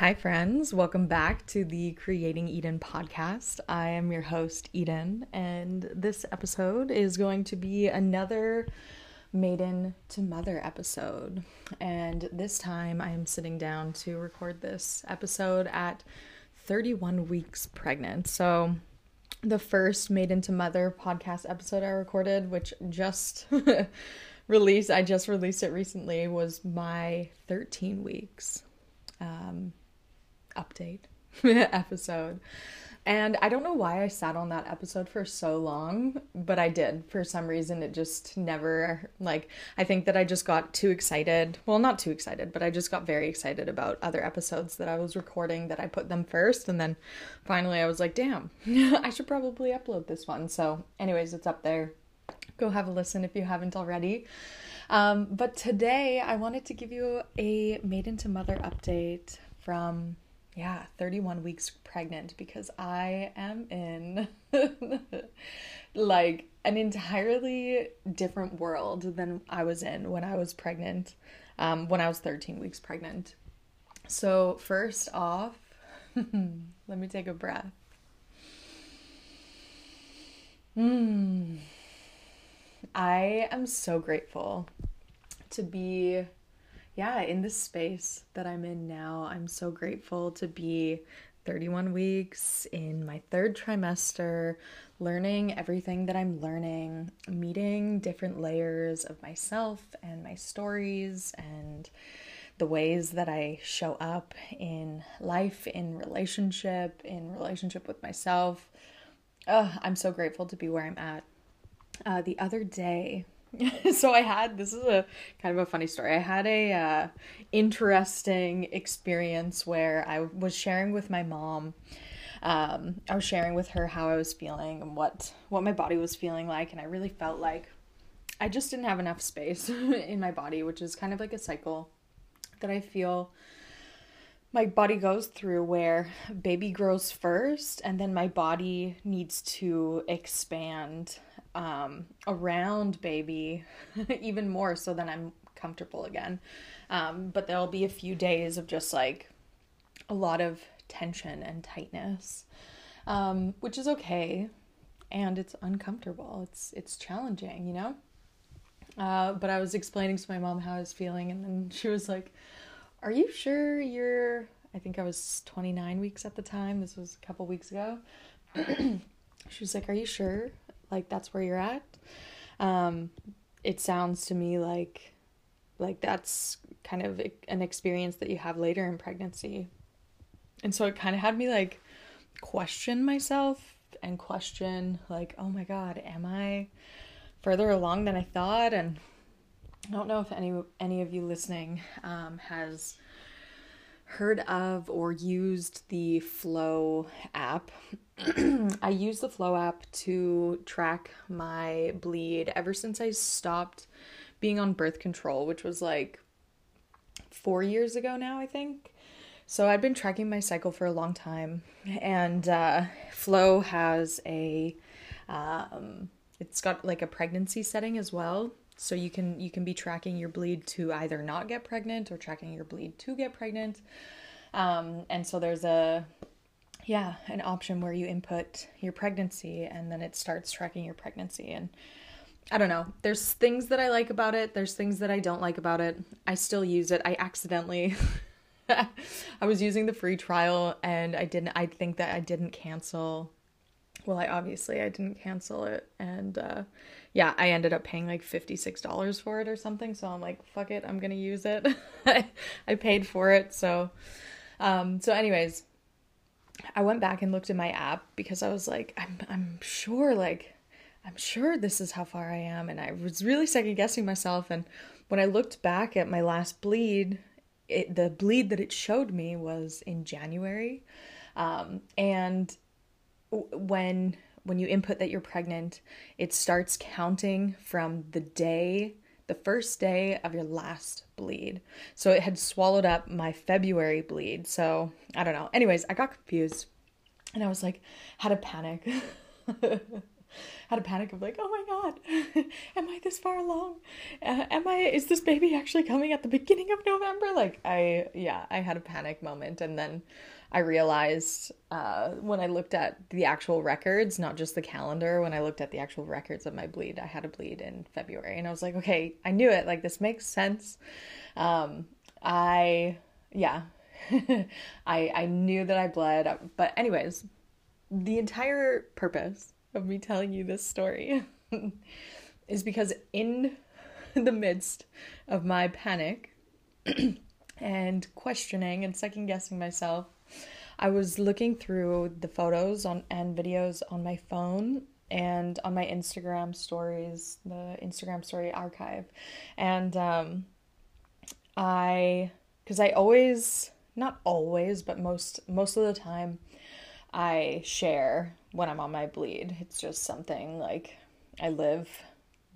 Hi, friends. Welcome back to the Creating Eden podcast. I am your host, Eden, and this episode is going to be another maiden to mother episode. And this time I am sitting down to record this episode at 31 weeks pregnant. So, the first maiden to mother podcast episode I recorded, which just released, I just released it recently, was my 13 weeks um, update episode. And I don't know why I sat on that episode for so long, but I did. For some reason, it just never, like, I think that I just got too excited. Well, not too excited, but I just got very excited about other episodes that I was recording that I put them first. And then finally, I was like, damn, I should probably upload this one. So, anyways, it's up there. Go have a listen if you haven't already. Um, but today, I wanted to give you a maiden to mother update from yeah, 31 weeks pregnant because I am in like an entirely different world than I was in when I was pregnant, um, when I was 13 weeks pregnant. So, first off, let me take a breath. Mm. I am so grateful to be yeah, in this space that I'm in now, I'm so grateful to be 31 weeks in my third trimester, learning everything that I'm learning, meeting different layers of myself and my stories and the ways that I show up in life, in relationship, in relationship with myself. I'm so grateful to be where I'm at. Uh, the other day, so I had this is a kind of a funny story. I had a uh, interesting experience where I was sharing with my mom. Um, I was sharing with her how I was feeling and what what my body was feeling like, and I really felt like I just didn't have enough space in my body, which is kind of like a cycle that I feel my body goes through where baby grows first and then my body needs to expand um, around baby even more so then I'm comfortable again. Um, but there'll be a few days of just like a lot of tension and tightness, um, which is okay, and it's uncomfortable. It's it's challenging, you know. Uh, but I was explaining to my mom how I was feeling, and then she was like, "Are you sure you're?" I think I was 29 weeks at the time. This was a couple weeks ago. she was like, "Are you sure like that's where you're at. Um it sounds to me like like that's kind of an experience that you have later in pregnancy. And so it kind of had me like question myself and question like oh my god am i further along than i thought? And i don't know if any any of you listening um, has heard of or used the Flo app. I use the Flo app to track my bleed ever since I stopped being on birth control, which was like four years ago now, I think. So I'd been tracking my cycle for a long time, and uh, Flo has a, um, it's got like a pregnancy setting as well so you can you can be tracking your bleed to either not get pregnant or tracking your bleed to get pregnant. Um, and so there's a yeah an option where you input your pregnancy and then it starts tracking your pregnancy. And i don't know there's things that i like about it. There's things that i don't like about it. I still use it. I accidentally i was using the free trial and i didn't i think that i didn't cancel. Well i obviously i didn't cancel it. And uh yeah, I ended up paying like $56 for it or something. So I'm like, fuck it, I'm going to use it. I paid for it. So, um, so anyways, I went back and looked at my app because I was like, I'm, I'm sure, like, I'm sure this is how far I am. And I was really second guessing myself. And when I looked back at my last bleed, it, the bleed that it showed me was in January. Um, and when when you input that you're pregnant, it starts counting from the day, the first day of your last bleed. So it had swallowed up my February bleed. So I don't know. Anyways, I got confused and I was like, had a panic. had a panic of like, oh my god, am I this far along? Uh, am I? Is this baby actually coming at the beginning of November? Like, I yeah, I had a panic moment, and then I realized uh, when I looked at the actual records, not just the calendar, when I looked at the actual records of my bleed, I had a bleed in February, and I was like, okay, I knew it. Like this makes sense. Um, I yeah, I I knew that I bled, but anyways, the entire purpose of me telling you this story is because in the midst of my panic and questioning and second guessing myself, I was looking through the photos on and videos on my phone and on my Instagram stories, the Instagram story archive. And um I cuz I always not always, but most most of the time I share when I'm on my bleed. It's just something like I live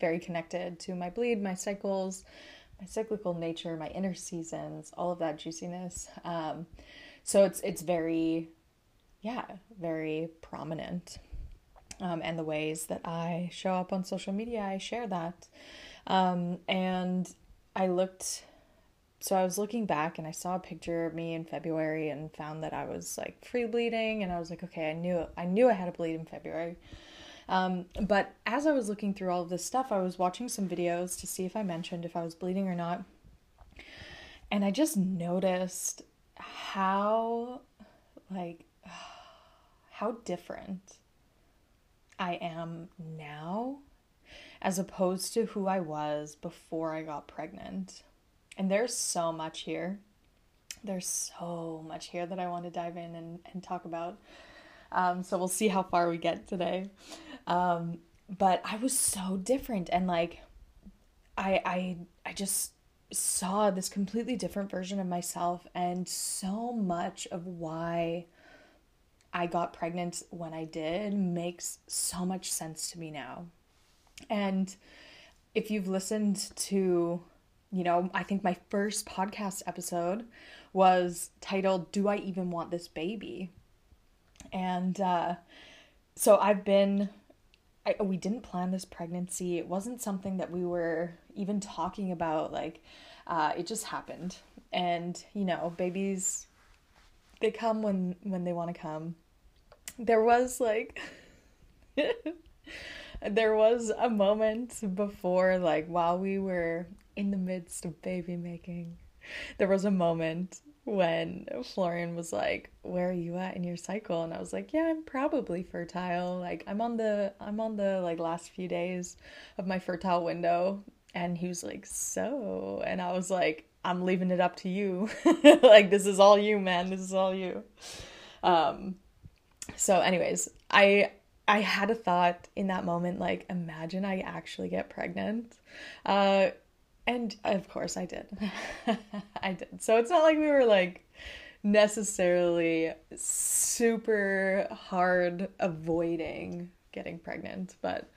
very connected to my bleed, my cycles, my cyclical nature, my inner seasons, all of that juiciness. Um, so it's it's very, yeah, very prominent. Um, and the ways that I show up on social media, I share that. Um, and I looked so I was looking back and I saw a picture of me in February and found that I was like free bleeding and I was like, okay, I knew I knew I had a bleed in February. Um, but as I was looking through all of this stuff, I was watching some videos to see if I mentioned if I was bleeding or not. And I just noticed how like how different I am now as opposed to who I was before I got pregnant. And there's so much here. There's so much here that I want to dive in and, and talk about. Um, so we'll see how far we get today. Um, but I was so different and like I I I just saw this completely different version of myself and so much of why I got pregnant when I did makes so much sense to me now. And if you've listened to you know, I think my first podcast episode was titled Do I Even Want This Baby? And uh, so I've been, I, we didn't plan this pregnancy. It wasn't something that we were even talking about. Like, uh, it just happened. And, you know, babies, they come when, when they want to come. There was like, there was a moment before, like, while we were in the midst of baby making, there was a moment when Florian was like, "Where are you at in your cycle?" and I was like, "Yeah, I'm probably fertile. Like I'm on the I'm on the like last few days of my fertile window." And he was like, "So?" And I was like, "I'm leaving it up to you. like this is all you, man. This is all you." Um so anyways, I I had a thought in that moment like imagine I actually get pregnant. Uh and of course I did. I did. So it's not like we were like necessarily super hard avoiding getting pregnant, but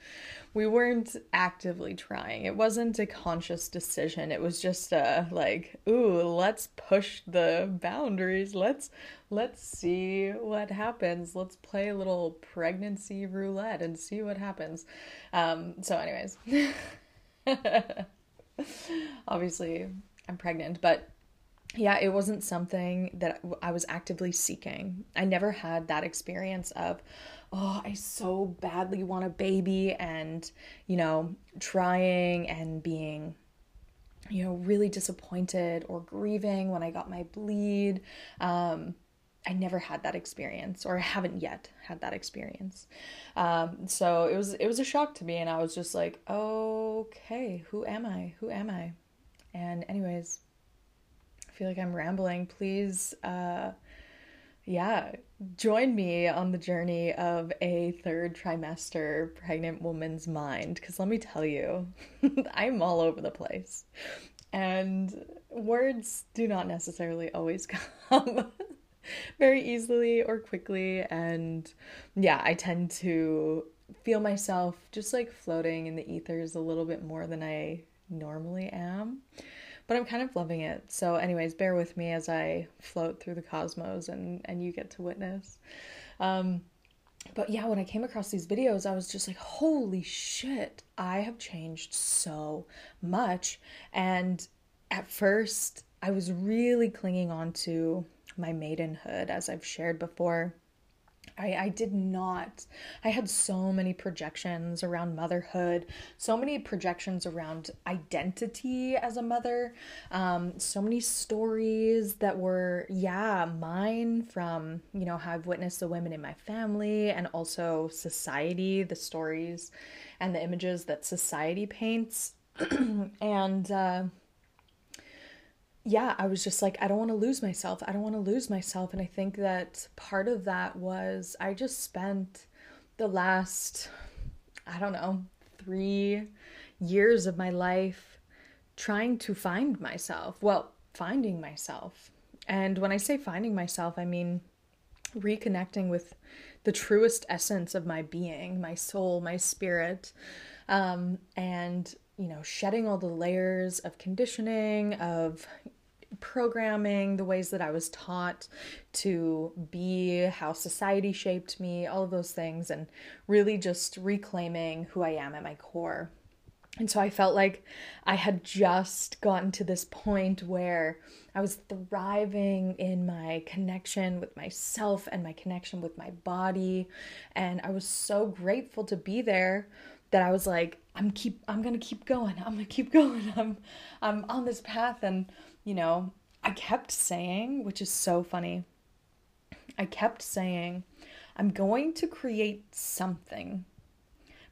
we weren't actively trying. It wasn't a conscious decision. It was just a like, ooh, let's push the boundaries. Let's let's see what happens. Let's play a little pregnancy roulette and see what happens. Um so anyways. obviously I'm pregnant, but yeah, it wasn't something that I was actively seeking. I never had that experience of, oh, I so badly want a baby and, you know, trying and being, you know, really disappointed or grieving when I got my bleed. Um, I never had that experience, or I haven't yet had that experience. Um, so it was it was a shock to me, and I was just like, okay, who am I? Who am I? And anyways, I feel like I'm rambling. Please, uh, yeah, join me on the journey of a third trimester pregnant woman's mind, because let me tell you, I'm all over the place, and words do not necessarily always come very easily or quickly. And yeah, I tend to feel myself just like floating in the ethers a little bit more than I normally am. But I'm kind of loving it. So, anyways, bear with me as I float through the cosmos and, and you get to witness. Um, but yeah, when I came across these videos, I was just like, holy shit, I have changed so much. And at first, I was really clinging on to my maidenhood, as I've shared before. I, I did not. I had so many projections around motherhood, so many projections around identity as a mother, um, so many stories that were, yeah, mine from, you know, how I've witnessed the women in my family and also society, the stories and the images that society paints. and, uh, yeah, I was just like, I don't want to lose myself. I don't want to lose myself. And I think that part of that was I just spent the last, I don't know, three years of my life trying to find myself. Well, finding myself. And when I say finding myself, I mean reconnecting with the truest essence of my being, my soul, my spirit. Um, and you know, shedding all the layers of conditioning, of programming, the ways that I was taught to be, how society shaped me, all of those things, and really just reclaiming who I am at my core. And so I felt like I had just gotten to this point where I was thriving in my connection with myself and my connection with my body. And I was so grateful to be there that I was like, I'm keep I'm gonna keep going. I'm gonna keep going. I'm I'm on this path and you know, I kept saying, which is so funny, I kept saying, I'm going to create something,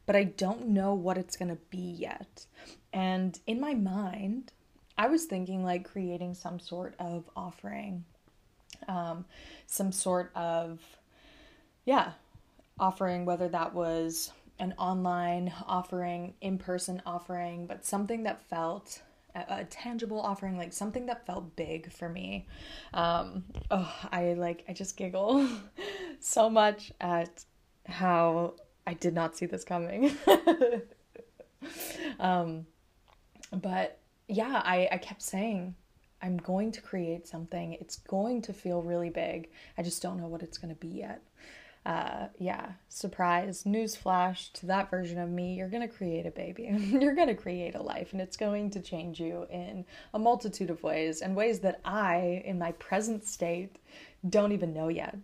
but I don't know what it's going to be yet. And in my mind, I was thinking like creating some sort of offering, um, some sort of, yeah, offering, whether that was an online offering, in person offering, but something that felt a, tangible offering, like something that felt big for me. Um, oh, I like, I just giggle so much at how I did not see this coming. um, but yeah, I, I kept saying, I'm going to create something. It's going to feel really big. I just don't know what it's going to be yet uh, yeah, surprise, newsflash to that version of me, you're going to create a baby. you're going to create a life, and it's going to change you in a multitude of ways, and ways that I, in my present state, don't even know yet.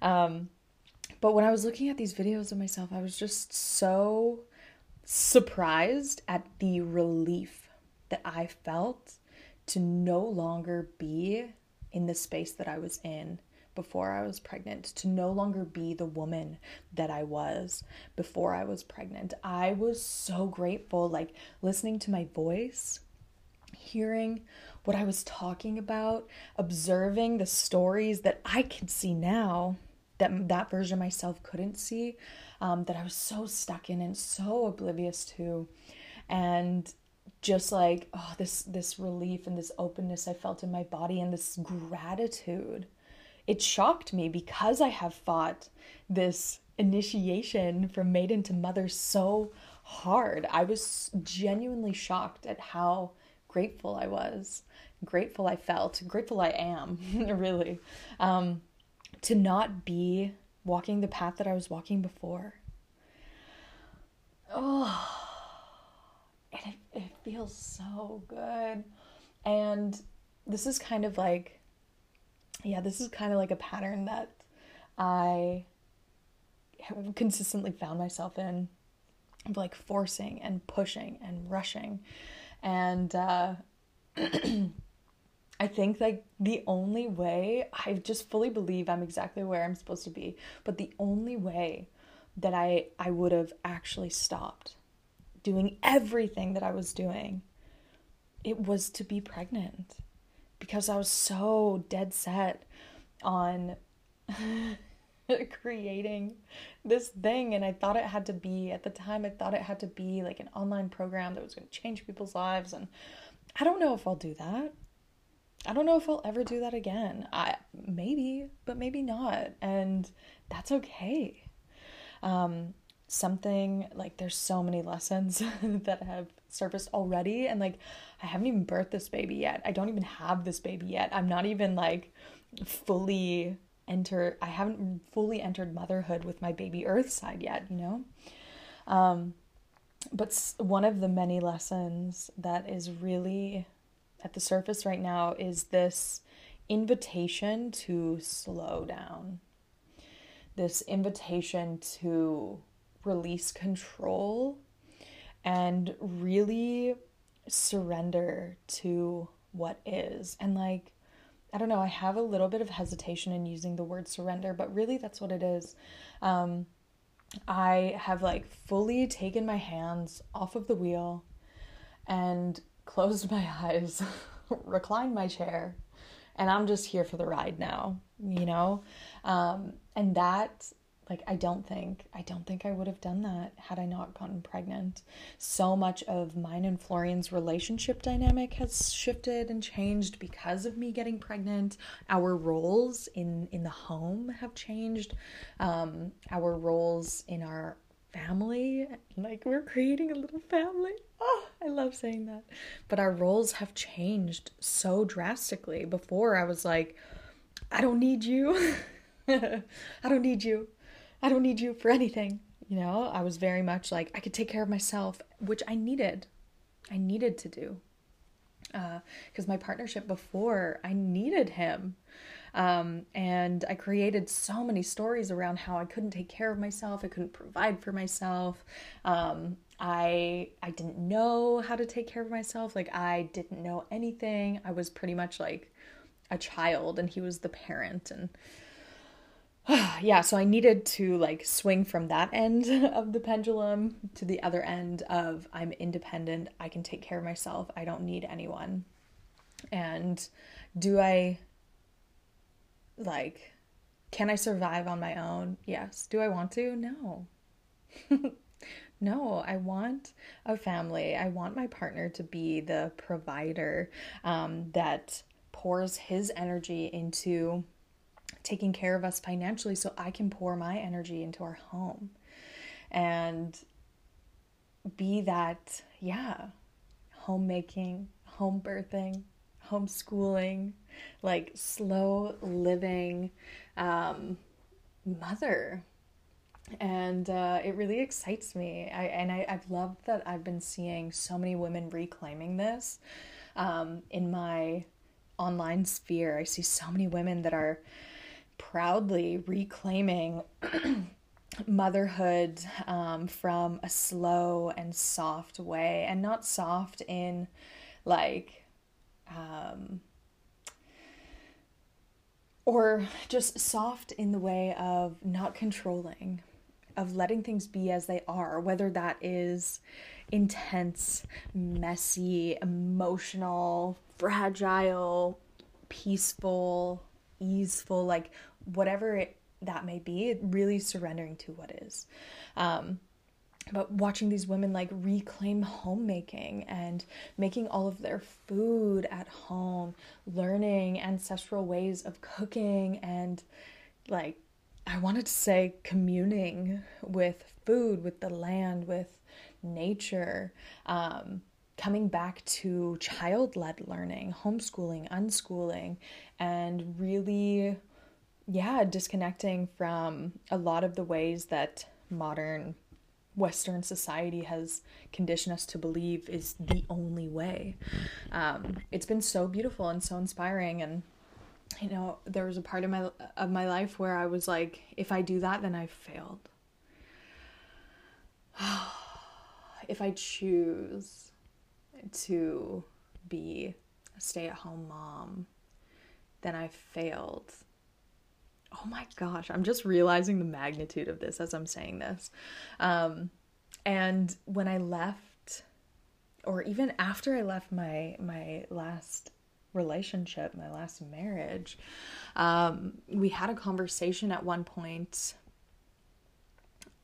Um, but when I was looking at these videos of myself, I was just so surprised at the relief that I felt to no longer be in the space that I was in before I was pregnant, to no longer be the woman that I was before I was pregnant. I was so grateful, like listening to my voice, hearing what I was talking about, observing the stories that I could see now that that version of myself couldn't see, um, that I was so stuck in and so oblivious to. And just like oh this this relief and this openness I felt in my body and this gratitude it shocked me because I have fought this initiation from maiden to mother so hard. I was genuinely shocked at how grateful I was, grateful I felt, grateful I am, really, um, to not be walking the path that I was walking before. Oh, and it, it feels so good. And this is kind of like yeah, this is kind of like a pattern that I have consistently found myself in of like forcing and pushing and rushing. And uh, I think like the only way I just fully believe I'm exactly where I'm supposed to be, but the only way that I I would have actually stopped doing everything that I was doing it was to be pregnant because I was so dead set on creating this thing and I thought it had to be at the time I thought it had to be like an online program that was going to change people's lives and I don't know if I'll do that. I don't know if I'll ever do that again. I maybe, but maybe not and that's okay. Um something like there's so many lessons that have surfaced already and like I haven't even birthed this baby yet. I don't even have this baby yet. I'm not even like fully enter I haven't fully entered motherhood with my baby earth side yet, you know? Um but one of the many lessons that is really at the surface right now is this invitation to slow down. This invitation to release control and really surrender to what is. And like, I don't know, I have a little bit of hesitation in using the word surrender, but really that's what it is. Um, I have like fully taken my hands off of the wheel and closed my eyes, reclined my chair, and I'm just here for the ride now, you know? Um, and that like I don't think I don't think I would have done that had I not gotten pregnant. So much of mine and Florian's relationship dynamic has shifted and changed because of me getting pregnant. Our roles in in the home have changed. Um, our roles in our family, like we're creating a little family. Oh, I love saying that. But our roles have changed so drastically. Before I was like, I don't need you. I don't need you. I don't need you for anything. You know, I was very much like I could take care of myself, which I needed. I needed to do. Because uh, my partnership before, I needed him. Um, and I created so many stories around how I couldn't take care of myself, I couldn't provide for myself. Um, I I didn't know how to take care of myself. Like I didn't know anything. I was pretty much like a child, and he was the parent, and yeah, so I needed to like swing from that end of the pendulum to the other end of I'm independent, I can take care of myself, I don't need anyone. And do I like can I survive on my own? Yes. Do I want to? No. no, I want a family. I want my partner to be the provider um, that pours his energy into taking care of us financially so I can pour my energy into our home and be that, yeah, homemaking, home birthing, homeschooling, like slow living um, mother. And uh, it really excites me. I, and I, I've loved that I've been seeing so many women reclaiming this um, in my online sphere. I see so many women that are proudly reclaiming motherhood um, from a slow and soft way, and not soft in like, um, or just soft in the way of not controlling, of letting things be as they are, whether that is intense, messy, emotional, fragile, peaceful, easeful, like whatever it, that may be, really surrendering to what is. Um, but watching these women like reclaim homemaking and making all of their food at home, learning ancestral ways of cooking and like I wanted to say communing with food, with the land, with nature, um, coming back to child led learning, homeschooling, unschooling, and really yeah, disconnecting from a lot of the ways that modern Western society has conditioned us to believe is the only way. Um, it's been so beautiful and so inspiring, and you know, there was a part of my of my life where I was like, if I do that, then I've failed. if I choose to be a stay-at-home mom, then I've failed oh my gosh, I'm just realizing the magnitude of this as I'm saying this. Um, and when I left, or even after I left my my last relationship, my last marriage, um, we had a conversation at one point.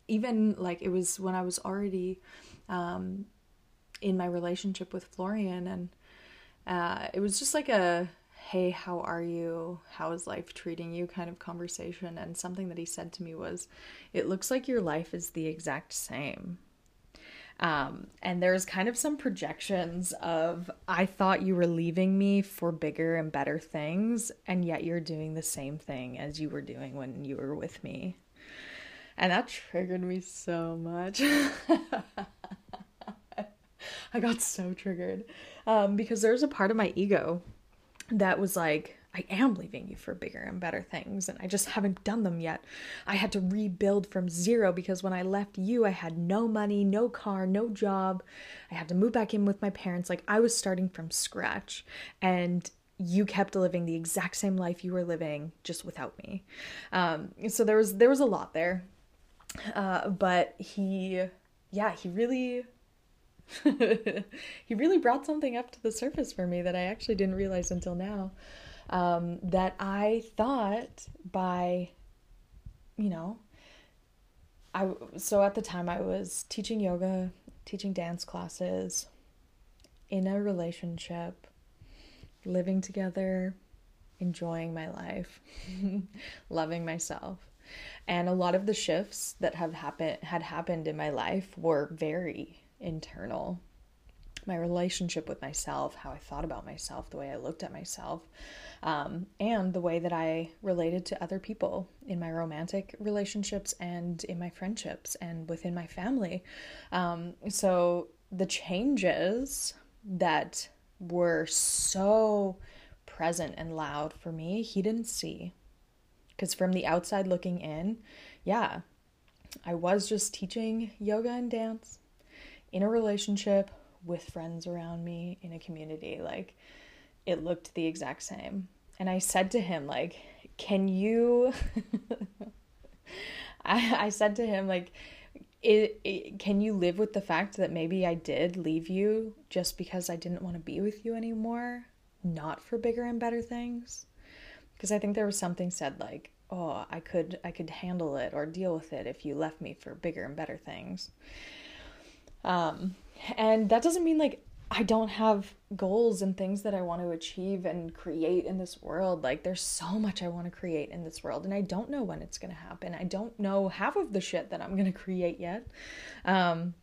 Even like it was when I was already um, in my relationship with Florian, and uh, it was just like a hey, how are you? How is life treating you? kind of conversation. And something that he said to me was, it looks like your life is the exact same. Um, and there's kind of some projections of I thought you were leaving me for bigger and better things, and yet you're doing the same thing as you were doing when you were with me. And that triggered me so much. I got so triggered um, because there's a part of my ego that was like, I am leaving you for bigger and better things, and I just haven't done them yet. I had to rebuild from zero because when I left you, I had no money, no car, no job. I had to move back in with my parents. Like, I was starting from scratch, and you kept living the exact same life you were living just without me. Um, so there was there was a lot there, uh, but he, yeah, he really he really brought something up to the surface for me that I actually didn't realize until now. Um, that I thought by, you know, I so at the time I was teaching yoga, teaching dance classes, in a relationship, living together, enjoying my life, loving myself. And a lot of the shifts that have happened had happened in my life were very internal. My relationship with myself, how I thought about myself, the way I looked at myself, um, and the way that I related to other people in my romantic relationships and in my friendships and within my family. Um, so the changes that were so present and loud for me, he didn't see. Because from the outside looking in, yeah, I was just teaching yoga and dance in a relationship with friends around me in a community like it looked the exact same. And i said to him like can you I, I said to him like it, it, can you live with the fact that maybe i did leave you just because i didn't want to be with you anymore? Not for bigger and better things? Because i think there was something said like oh i could i could handle it or deal with it if you left me for bigger and better things um, and that doesn't mean like I don't have goals and things that I want to achieve and create in this world. Like, there's so much I want to create in this world, and I don't know when it's going to happen. I don't know half of the shit that I'm going to create yet. Um,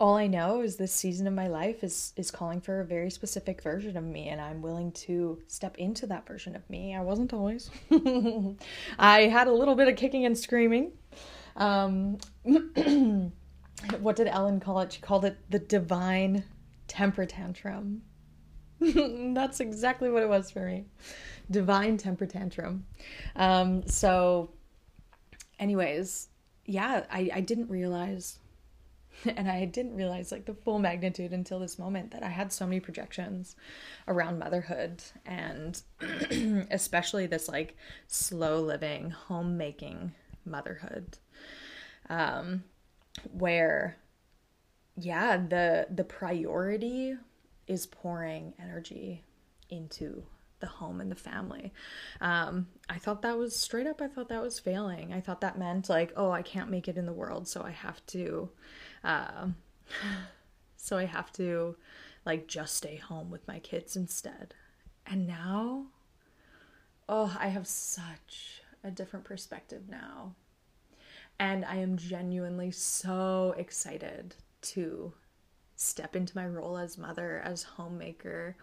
all I know is this season of my life is is calling for a very specific version of me, and I'm willing to step into that version of me. I wasn't always. I had a little bit of kicking and screaming. Um, what did Ellen call it? She called it the divine temper tantrum. That's exactly what it was for me. Divine temper tantrum. Um, so, anyways, yeah, I, I didn't realize, and I didn't realize like the full magnitude until this moment that I had so many projections around motherhood and especially this like slow living, homemaking motherhood. Um, where yeah the the priority is pouring energy into the home and the family. Um, i thought that was straight up i thought that was failing. I thought that meant like oh i can't make it in the world so i have to uh, so i have to like just stay home with my kids instead. And now oh i have such a different perspective now and I am genuinely so excited to step into my role as mother, as homemaker,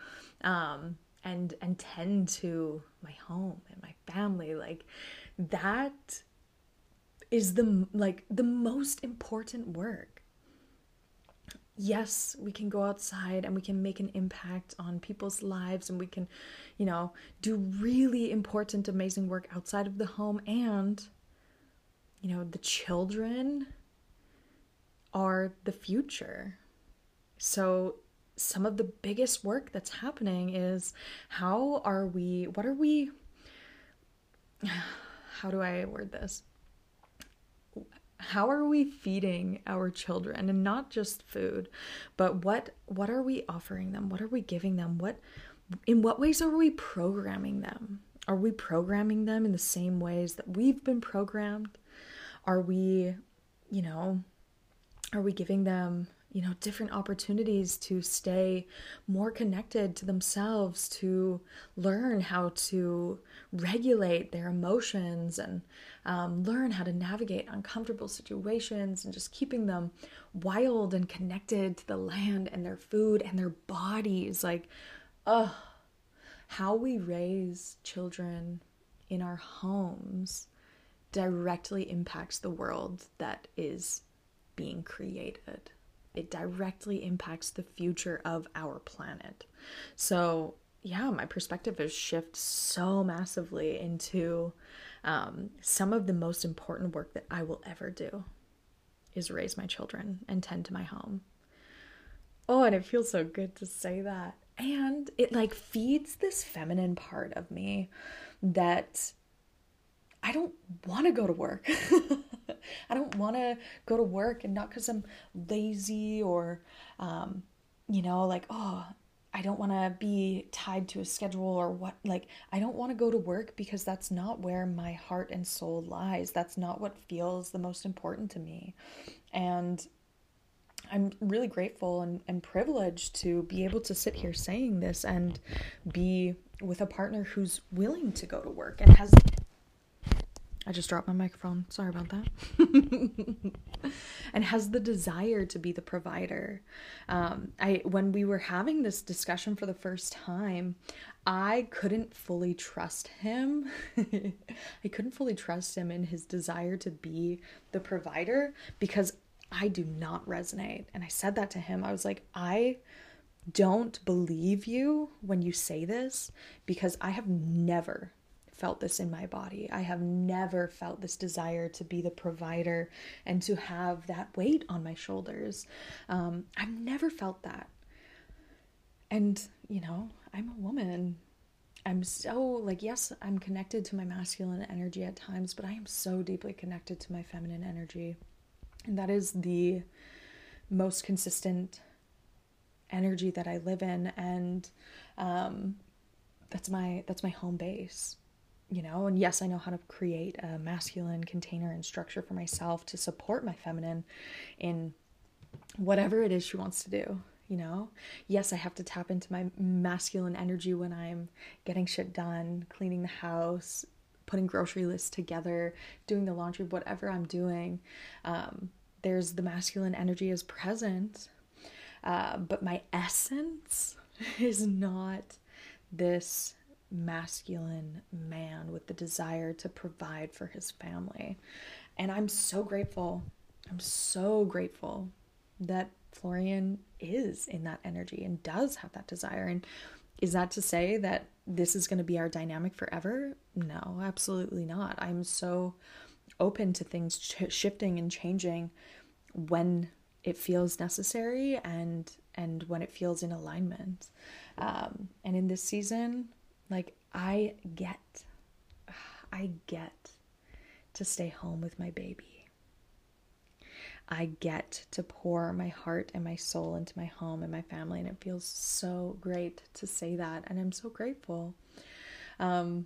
um, and and tend to my home and my family. Like that is the like the most important work. Yes, we can go outside and we can make an impact on people's lives and we can, you know, do really important, amazing work outside of the home and you know, the children are the future. So, some of the biggest work that's happening is how are we, what are we, how do I word this? How are we feeding our children and not just food, but what what are we offering them? What are we giving them? What in what ways are we programming them? Are we programming them in the same ways that we've been programmed? Are we, you know, are we giving them, you know, different opportunities to stay more connected to themselves, to learn how to regulate their emotions and um, learn how to navigate uncomfortable situations and just keeping them wild and connected to the land and their food and their bodies. Like, oh, how we raise children in our homes directly impacts the world that is being created it directly impacts the future of our planet. So, yeah, my perspective has shifted so massively into um, some of the most important work that I will ever do is raise my children and tend to my home. Oh, and it feels so good to say that. And it like feeds this feminine part of me that I don't want to go to work. I don't want to go to work and not because I'm lazy or, um, you know, like, oh, I don't want to be tied to a schedule or what. Like, I don't want to go to work because that's not where my heart and soul lies. That's not what feels the most important to me. And I'm really grateful and, and privileged to be able to sit here saying this and be with a partner who's willing to go to work and has I just dropped my microphone. Sorry about that. and has the desire to be the provider. Um, I when we were having this discussion for the first time, I couldn't fully trust him. I couldn't fully trust him in his desire to be the provider because I do not resonate. And I said that to him. I was like, I don't believe you when you say this because I have never felt this in my body. I have never felt this desire to be the provider and to have that weight on my shoulders. Um, I've never felt that. And, you know, I'm a woman. I'm so, like, yes, I'm connected to my masculine energy at times, but I am so deeply connected to my feminine energy. And that is the most consistent energy that I live in. And, um, that's my that's my home base you know and yes i know how to create a masculine container and structure for myself to support my feminine in whatever it is she wants to do you know? Yes i have to tap into my masculine energy when i'm getting shit done cleaning the house putting grocery lists together doing the laundry whatever i'm doing. Um, there's the masculine energy is present uh, but my essence is not this masculine man with the desire to provide for his family. And I'm so grateful. I'm so grateful that Florian is in that energy and does have that desire. And is that to say that this is going to be our dynamic forever? No, absolutely not. I'm so open to things shifting and changing when it feels necessary and and when it feels in alignment. Um, and in this season, like, I get, I get to stay home with my baby. I get to pour my heart and my soul into my home and my family, and it feels so great to say that, and I'm so grateful. Um,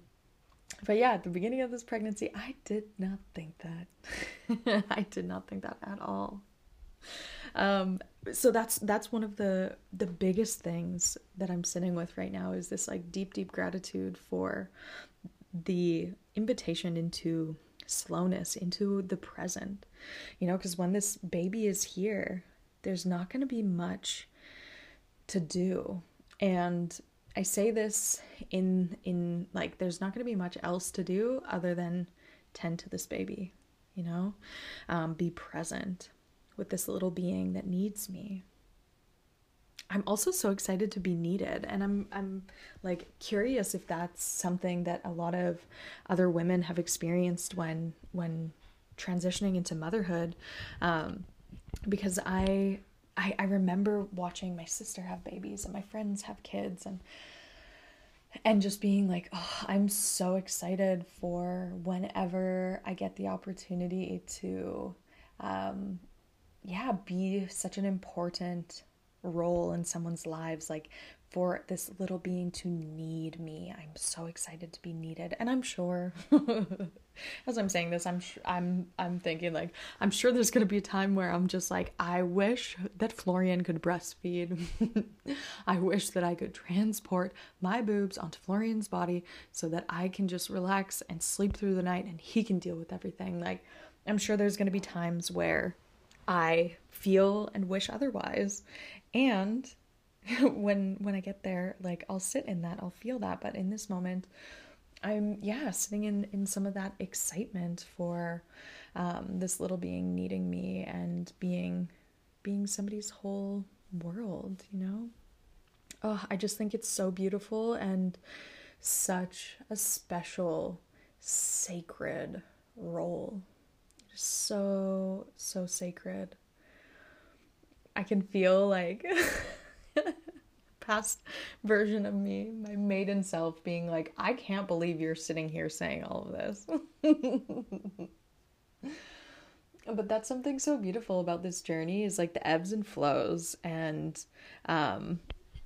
but yeah, at the beginning of this pregnancy, I did not think that. I did not think that at all. Um, so that's that's one of the the biggest things that I'm sitting with right now is this like deep deep gratitude for the invitation into slowness into the present. You know because when this baby is here there's not going to be much to do. And i say this in in like there's not going to be much else to do other than tend to this baby you know? Um, be present with this little being that needs me. I'm also so excited to be needed and I'm I'm like curious if that's something that a lot of other women have experienced when when transitioning into motherhood um, because I, I I remember watching my sister have babies and my friends have kids and and just being like, oh, I'm so excited for whenever I get the opportunity to um, yeah, be such an important role in someone's lives, like for this little being to need me. I'm so excited to be needed, and I'm sure as I'm saying this, I'm sh- I'm I'm thinking like I'm sure there's going to be a time where I'm just like I wish that Florian could breastfeed. I wish that I could transport my boobs onto Florian's body so that I can just relax and sleep through the night and he can deal with everything. Like I'm sure there's going to be times where I feel and wish otherwise. And when when I get there, like I'll sit in that, I'll feel that, but in this moment, I'm yeah, sitting in in some of that excitement for um, this little being needing me and being being somebody's whole world, you know? Oh, I just think it's so beautiful and such a special, sacred role. So, so sacred. I can feel like past version of me, my maiden self, being like, I can't believe you're sitting here saying all of this. but that's something so beautiful about this journey is like the ebbs and flows and um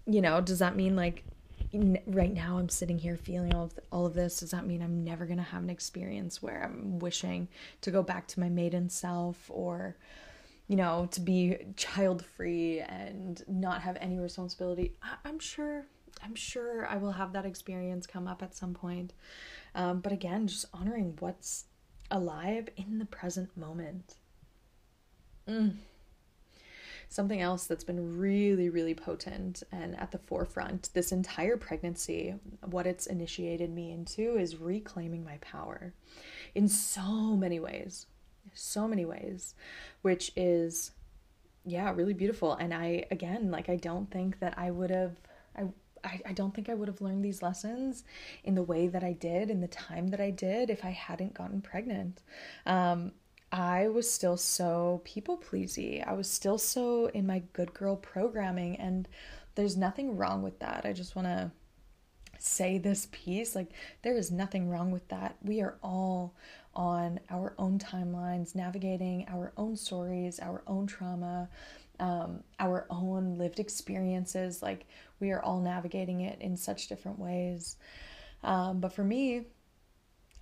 you know does that mean like right now I'm sitting here feeling all of, all of this does that mean I'm never going to have an experience where I'm wishing to go back to my maiden self or you know, to be child free and not have any responsibility. I- am sure, I'm sure I will have that experience come up at some point. Um, but again, just honoring what's alive in the present moment. Mm. Something else that's been really, really potent and at the forefront this entire pregnancy, what it's initiated me into is reclaiming my power in so many ways so many ways, which is yeah, really beautiful. And I again, like I don't think that I would have I I, don't think I would have learned these lessons in the way that I did in the time that I did if I hadn't gotten pregnant. Um, I was still so people pleasy. I was still so in my good girl programming, and there's nothing wrong with that. I just want to say this piece like there is nothing wrong with that. We are all on our own timelines, navigating our own stories, our own trauma, um, our own lived experiences. Like we are all navigating it in such different ways. Um, but for me,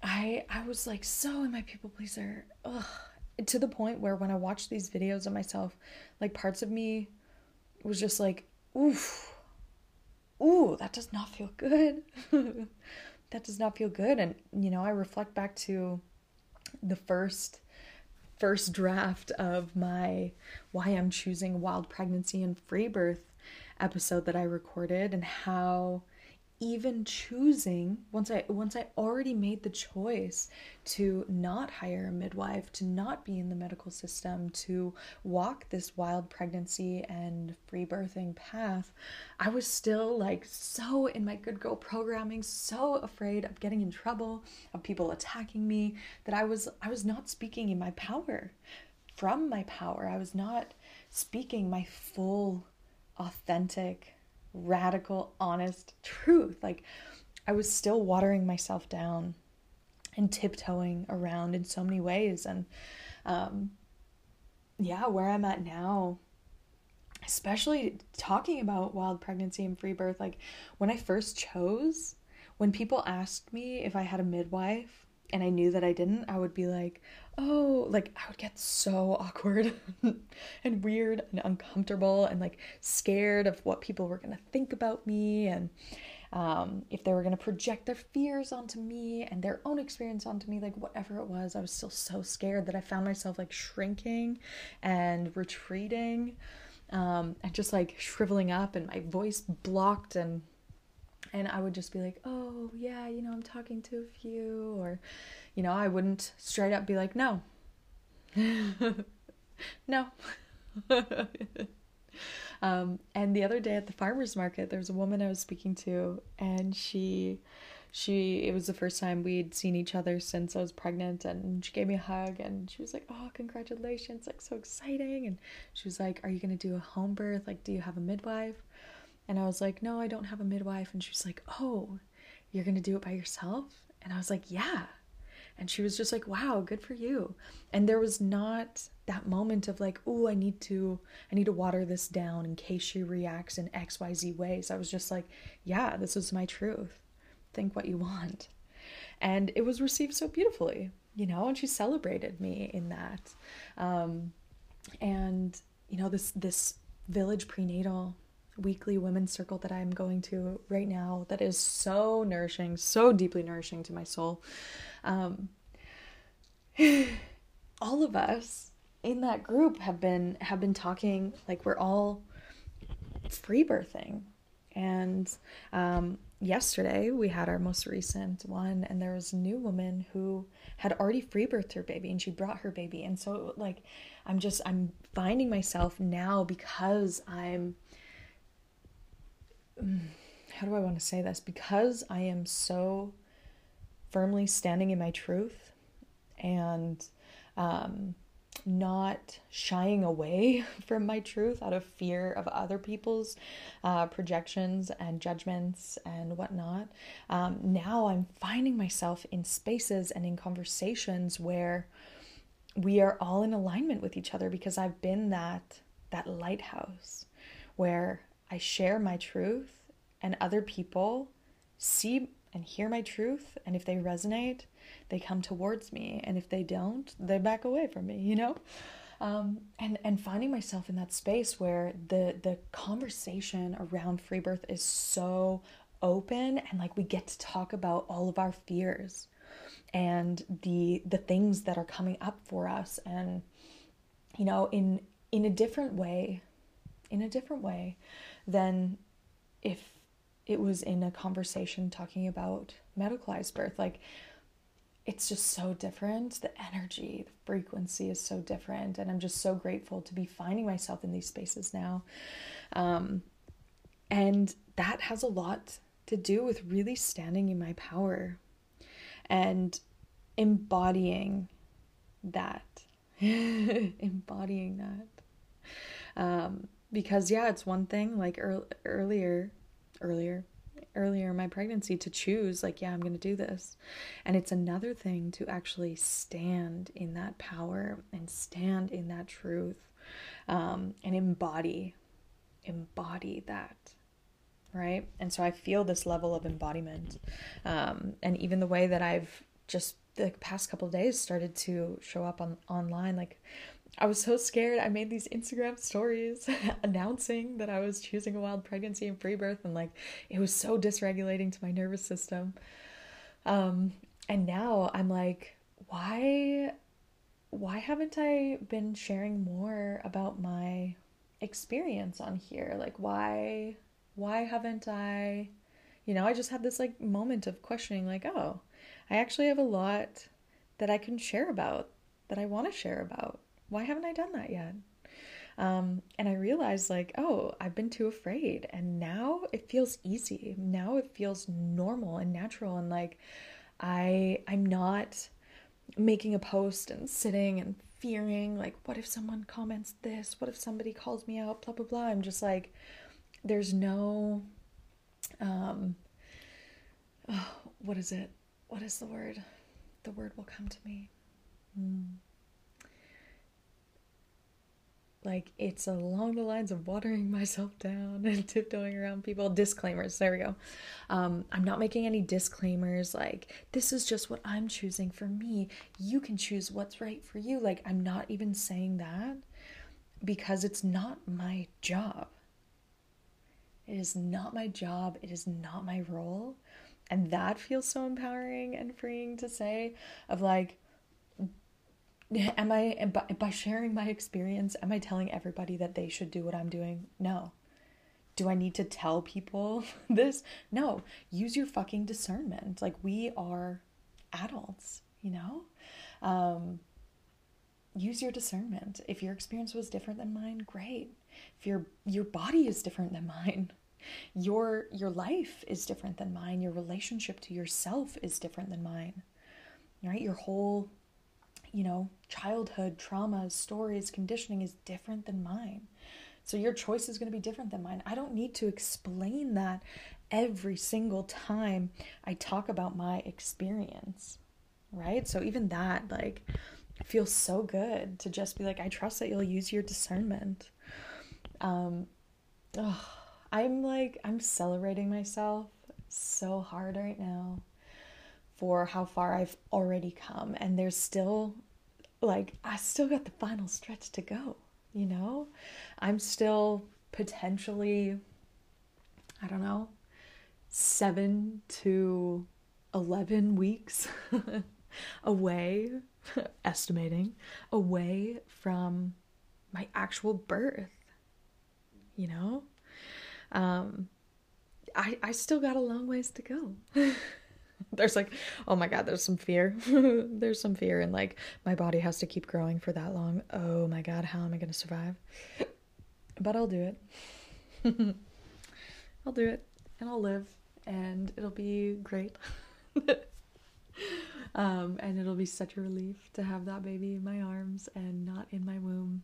I I was like so in my people pleaser, Ugh. to the point where when I watched these videos of myself, like parts of me was just like, oof, ooh, that does not feel good. that does not feel good. And you know, I reflect back to the first first draft of my why I'm choosing wild pregnancy and free birth episode that I recorded and how even choosing once i once i already made the choice to not hire a midwife to not be in the medical system to walk this wild pregnancy and free birthing path i was still like so in my good girl programming so afraid of getting in trouble of people attacking me that i was i was not speaking in my power. From my power i was not speaking my full authentic radical, honest truth. Like I was still watering myself down and tiptoeing around in so many ways. And um, yeah, where I'm at now, especially talking about wild pregnancy and free birth, like when I first chose, when people asked me if I had a midwife and I knew that I didn't, I would be like, oh, like I would get so awkward and weird and uncomfortable and like scared of what people were going to think about me and um, if they were going to project their fears onto me and their own experience onto me, like whatever it was, I was still so scared that I found myself like shrinking and retreating um, and just like shriveling up and my voice blocked and and I would just be like, "Oh, yeah, you know, I'm talking to a few," or, you know, I wouldn't straight up be like, "No, no." um, and the other day at the farmers market, there was a woman I was speaking to, and she, she, it was the first time we'd seen each other since I was pregnant, and she gave me a hug, and she was like, "Oh, congratulations! Like so exciting!" And she was like, "Are you gonna do a home birth? Like, do you have a midwife?" And I was like, no, I don't have a midwife. And she's like, oh, you're to do it by yourself? And I was like, yeah. And she was just like, wow, good for you. And there was not that moment of like, oh, I need to, I need to water this down in case she reacts in XYZ ways. I was just like, yeah, this is my truth. Think what you want. And it was received so beautifully, you know, and she celebrated me in that. Um, and, you know, this, this village prenatal weekly women's circle that I'm going to right now that is so nourishing, so deeply nourishing to my soul. Um, all of us in that group have been have been talking like we're all free birthing and um, yesterday we had our most recent one and there was a new woman who had already free birthed her baby and she brought her baby and so like i'm just i'm finding myself now because i'm how do I want to say this? Because I am so firmly standing in my truth and um, not shying away from my truth out of fear of other people's uh, projections and judgments and whatnot. Um, now I'm finding myself in spaces and in conversations where we are all in alignment with each other because I've been that that lighthouse where I share my truth and other people see and hear my truth and if they resonate they come towards me and if they don't they back away from me you know? Um, and and finding myself in that space where the the conversation around free birth is so open and like we get to talk about all of our fears and the the things that are coming up for us and you know in in a different way in a different way than if it was in a conversation talking about medicalized birth like it's just so different. The energy the frequency is so different and i'm just so grateful to be finding myself in these spaces now. Um, and that has a lot to do with really standing in my power and embodying that. Embodying that. Um, because yeah it's one thing like er- earlier earlier earlier in my pregnancy to choose like yeah i'm going to do this. And it's another thing to actually stand in that power and stand in that truth um, and embody embody that right? And so i feel this level of embodiment um, and even the way that i've just the past couple days started to show up on online like I was so scared. I made these Instagram stories announcing that I was choosing a wild pregnancy and free birth, and like it was so dysregulating to my nervous system. Um, and now I'm like, why, why haven't I been sharing more about my experience on here? Like, why, why haven't I, you know, I just had this like moment of questioning, like, oh, I actually have a lot that I can share about, that I want to share about why haven't I done that yet? Um, and I realized, like, oh, I've been too afraid. And now it feels easy. Now it feels normal and natural. And like, I, I'm not making a post and sitting and fearing, like, what if someone comments this? What if somebody calls me out? Blah, blah, blah. I'm just like, there's no, um, oh, what is it? What is the word? The word will come to me. Mm like it's along the lines of watering myself down and tiptoeing around people. Disclaimers there we go. Um, i'm not making any disclaimers like this is just what i'm choosing for me. You can choose what's right for you. Like i'm not even saying that because it's not my job. It is not my job. It is not my role. And that feels so empowering and freeing to say of like am I by, sharing my experience am I telling everybody that they should do what I'm doing? No. Do I need to tell people this? No. Use your fucking discernment. Like we are adults, you know? Um use your discernment. If your experience was different than mine, great. If your your body is different than mine, your your life is different than mine, your relationship to yourself is different than mine. Right? Your whole you know, childhood traumas, stories, conditioning is different than mine. So your choice is going to be different than mine. I don't need to explain that every single time I talk about my experience. right? So even that, like, feels so good to just be like, I trust that you'll use your discernment. Um, oh, I'm like, I'm celebrating myself so hard right now for how far I've already come. And there's still, like, I still got the final stretch to go, you know? I'm still potentially, I don't know, seven to 11 weeks away, estimating, away from my actual birth. You know? Um, I, I still got a long ways to go. there's like, oh my God, there's some fear. there's some fear, and like, my body has to keep growing for that long. Oh my God, how am I going to survive? But I'll do it. I'll do it, and I'll live, and it'll be great. um, and it'll be such a relief to have that baby in my arms and not in my womb.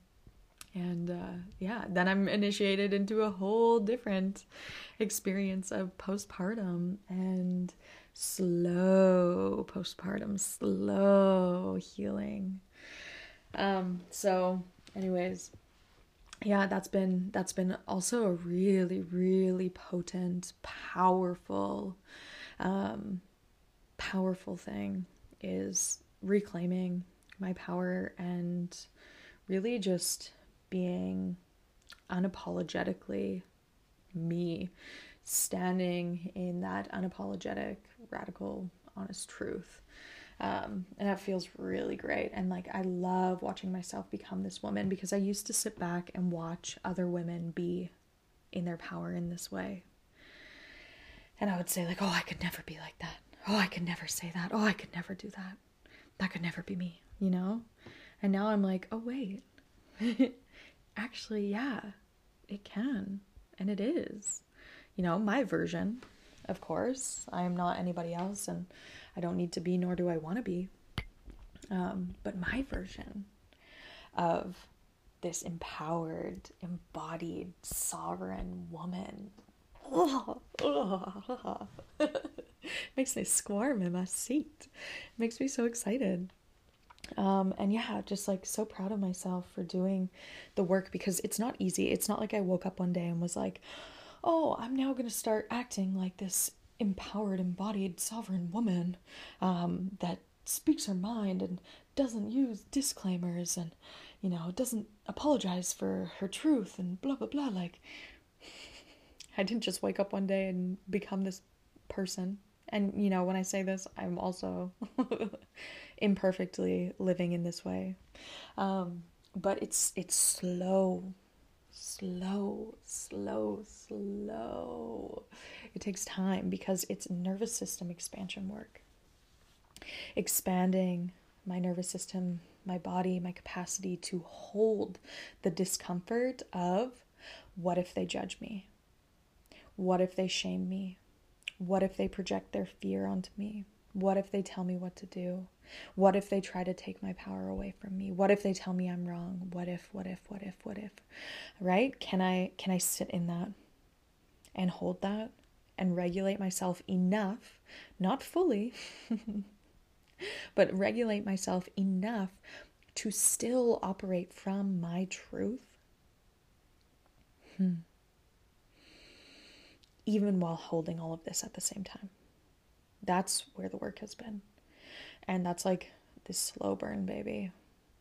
And uh, yeah, then I'm initiated into a whole different experience of postpartum and slow postpartum, slow healing. Um, so, anyways, yeah, that's been that's been also a really, really potent, powerful um, powerful thing is reclaiming my power and really just being unapologetically me, standing in that unapologetic, radical, honest truth. Um, and that feels really great. And like, I love watching myself become this woman because I used to sit back and watch other women be in their power in this way. And I would say, like, oh, I could never be like that oh, I could never say that. Oh, I could never do that. That could never be me, you know? And now I'm like, oh, wait. Actually, yeah, it can. And it is. You know, my version, of course. I am not anybody else, and I don't need to be, nor do I want to be. Um, but my version of this empowered, embodied, sovereign woman. Makes me squirm in my seat. It makes me so excited. Um, and yeah, just like so proud of myself for doing the work because it's not easy. It's not like I woke up one day and was like, oh, I'm now going to start acting like this empowered, embodied, sovereign woman um, that speaks her mind and doesn't use disclaimers and, you know, doesn't apologize for her truth and blah, blah, blah. Like, I didn't just wake up one day and become this person. And, you know, when I say this, I'm also imperfectly living in this way. Um, but it's it's slow, slow, slow, slow. It takes time because it's nervous system expansion work. Expanding my nervous system, my body, my capacity to hold the discomfort of what if they judge me? What if they shame me? What if they project their fear onto me? What if they tell me what to do? What if they try to take my power away from me? What if they tell me I'm wrong? What if, what if, what if, what if? Right? Can I can I sit in that and hold that and regulate myself enough, not fully, but regulate myself enough to still operate from my truth? Hmm even while holding all of this at the same time. That's where the work has been. And that's like this slow burn, baby.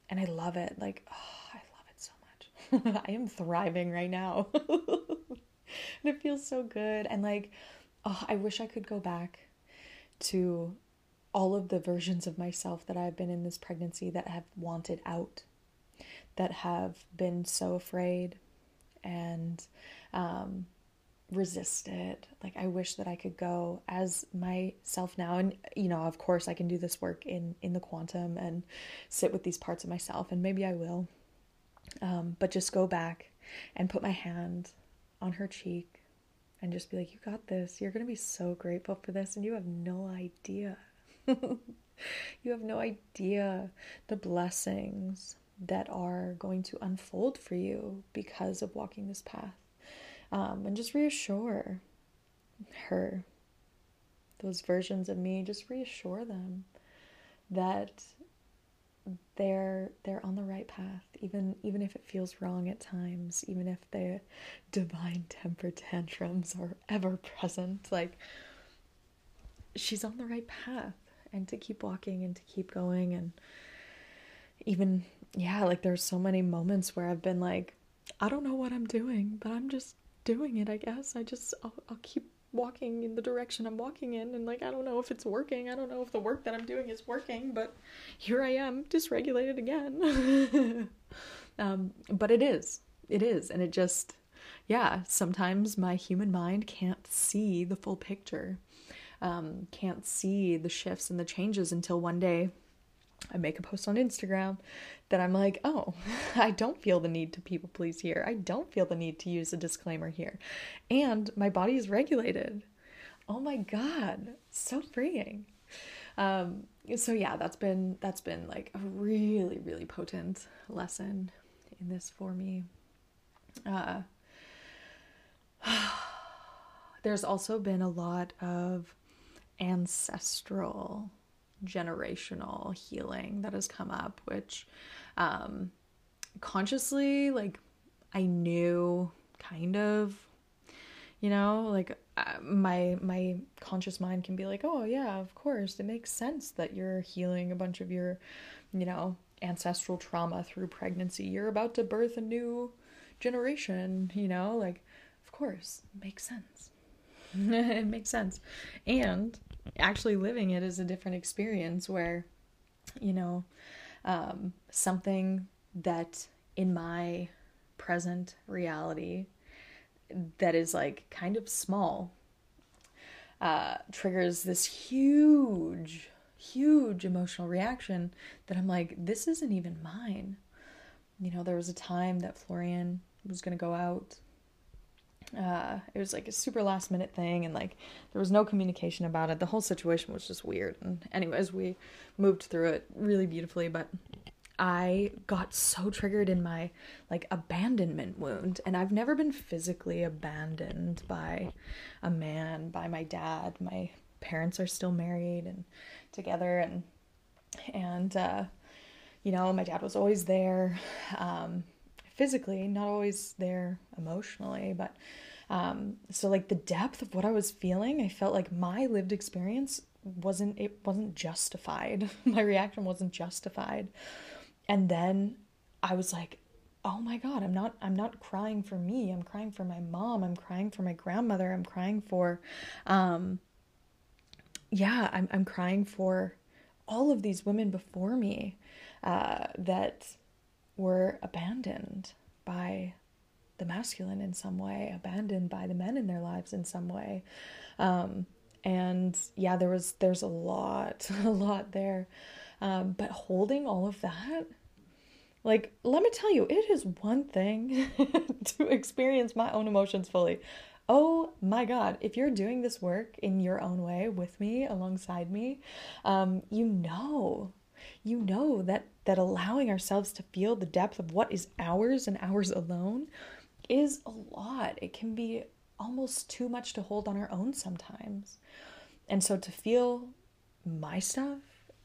And I love it. Like, oh, I love it so much. I am thriving right now. and it feels so good. And like, oh, I wish I could go back to all of the versions of myself that I've been in this pregnancy that have wanted out, that have been so afraid and um, resist it. Like I wish that I could go as myself now and you know, of course I can do this work in in the quantum and sit with these parts of myself and maybe I will. Um, but just go back and put my hand on her cheek and just be like, You got this. You're gonna be so grateful for this and you have no idea. you have no idea the blessings that are going to unfold for you because of walking this path um, and just reassure her those versions of me just reassure them that they're they're on the right path even even if it feels wrong at times even if the divine temper tantrums are ever present like she's on the right path and to keep walking and to keep going and even yeah like there's so many moments where i've been like i don't know what i'm doing but i'm just doing it i guess i just i'll, I'll keep walking in the direction I'm walking in and like I don't know if it's working. I don't know if the work that I'm doing is working, but here I am dysregulated again. um, but it is. It is and it just yeah, sometimes my human mind can't see the full picture. Um, can't see the shifts and the changes until one day I make a post on Instagram that I'm like, oh, I don't feel the need to people please here. I don't feel the need to use a disclaimer here. And my body is regulated. Oh my God, so freeing. Um, so yeah, that's been that's been like a really, really potent lesson in this for me. Uh, there's also been a lot of ancestral generational healing that has come up, which um, consciously, like, I knew kind of, you know, like uh, my my conscious mind can be like, oh yeah, of course, it makes sense that you're healing a bunch of your, you know, ancestral trauma through pregnancy. You're about to birth a new generation, you know, like, of course, makes sense. it makes sense. And actually living it is a different experience where, you know, um, something that in my present reality that is like kind of small uh, triggers this huge, huge emotional reaction that I'm like, this isn't even mine. You know, there was a time that Florian was going to go out uh, it was like a super last minute thing and like there was no communication about it. The whole situation was just weird. And anyways we moved through it really beautifully but i got so triggered in my like abandonment wound. And i've never been physically abandoned by a man by my dad. My parents are still married and together and and uh you know my dad was always there. Um physically, not always there emotionally, but um, so like the depth of what I was feeling, I felt like my lived experience wasn't it wasn't justified. my reaction wasn't justified. And then I was like, "Oh my god, I'm not I'm not crying for me. I'm crying for my mom. I'm crying for my grandmother. I'm crying for um yeah, I'm I'm crying for all of these women before me uh, that were abandoned by the masculine in some way, abandoned by the men in their lives in some way. Um, and yeah, there was there's a lot, a lot there. Um, but holding all of that, like, let me tell you, it is one thing to experience my own emotions fully. Oh my God, if you're doing this work in your own way with me, alongside me, um, you know you know that that allowing ourselves to feel the depth of what is ours and ours alone is a lot. It can be almost too much to hold on our own sometimes. And so to feel my stuff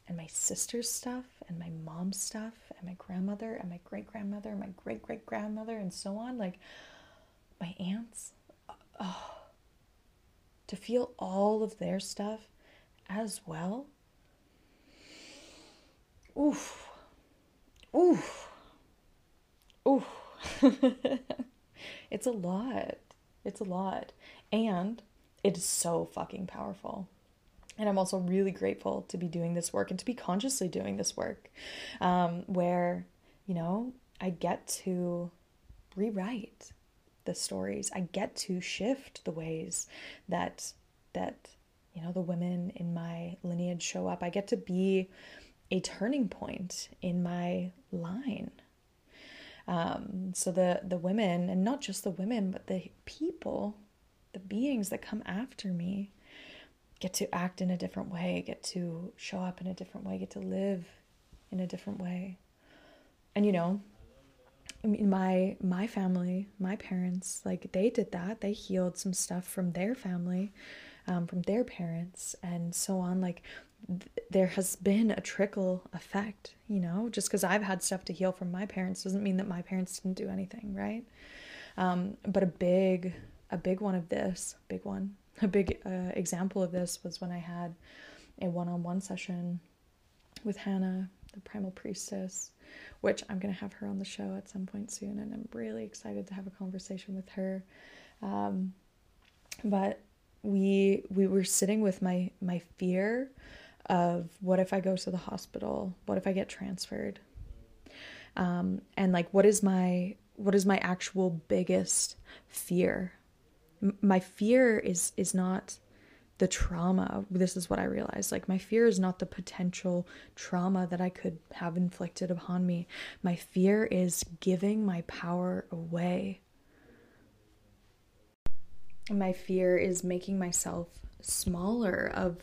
and my sister's stuff and my mom's stuff and my grandmother and my great grandmother and my great great grandmother and so on, like my aunts, oh, to feel all of their stuff as well Oof. Oof. Oof. it's a lot. It's a lot. And it is so fucking powerful. And I'm also really grateful to be doing this work and to be consciously doing this work um, where, you know, I get to rewrite the stories. I get to shift the ways that that you know the women in my lineage show up. I get to be a turning point in my line. Um, so the the women, and not just the women, but the people, the beings that come after me, get to act in a different way, get to show up in a different way, get to live in a different way. And you know, I mean, my my family, my parents, like they did that. They healed some stuff from their family, um, from their parents, and so on. Like there has been a trickle effect, you know, just because I've had stuff to heal from my parents doesn't mean that my parents didn't do anything, right? Um, but a big, a big one of this, big one, a big uh, example of this was when I had a one on one session with Hannah, the primal priestess, which I'm going to have her on the show at some point soon. And I'm really excited to have a conversation with her. Um, but we we were sitting with my my fear of what if I go to the hospital? What if I get transferred? Um, and like, what is my what is my actual biggest fear? M- my fear is is not the trauma. This is what I realized. Like my fear is not the potential trauma that I could have inflicted upon me. My fear is giving my power away. My fear is making myself smaller of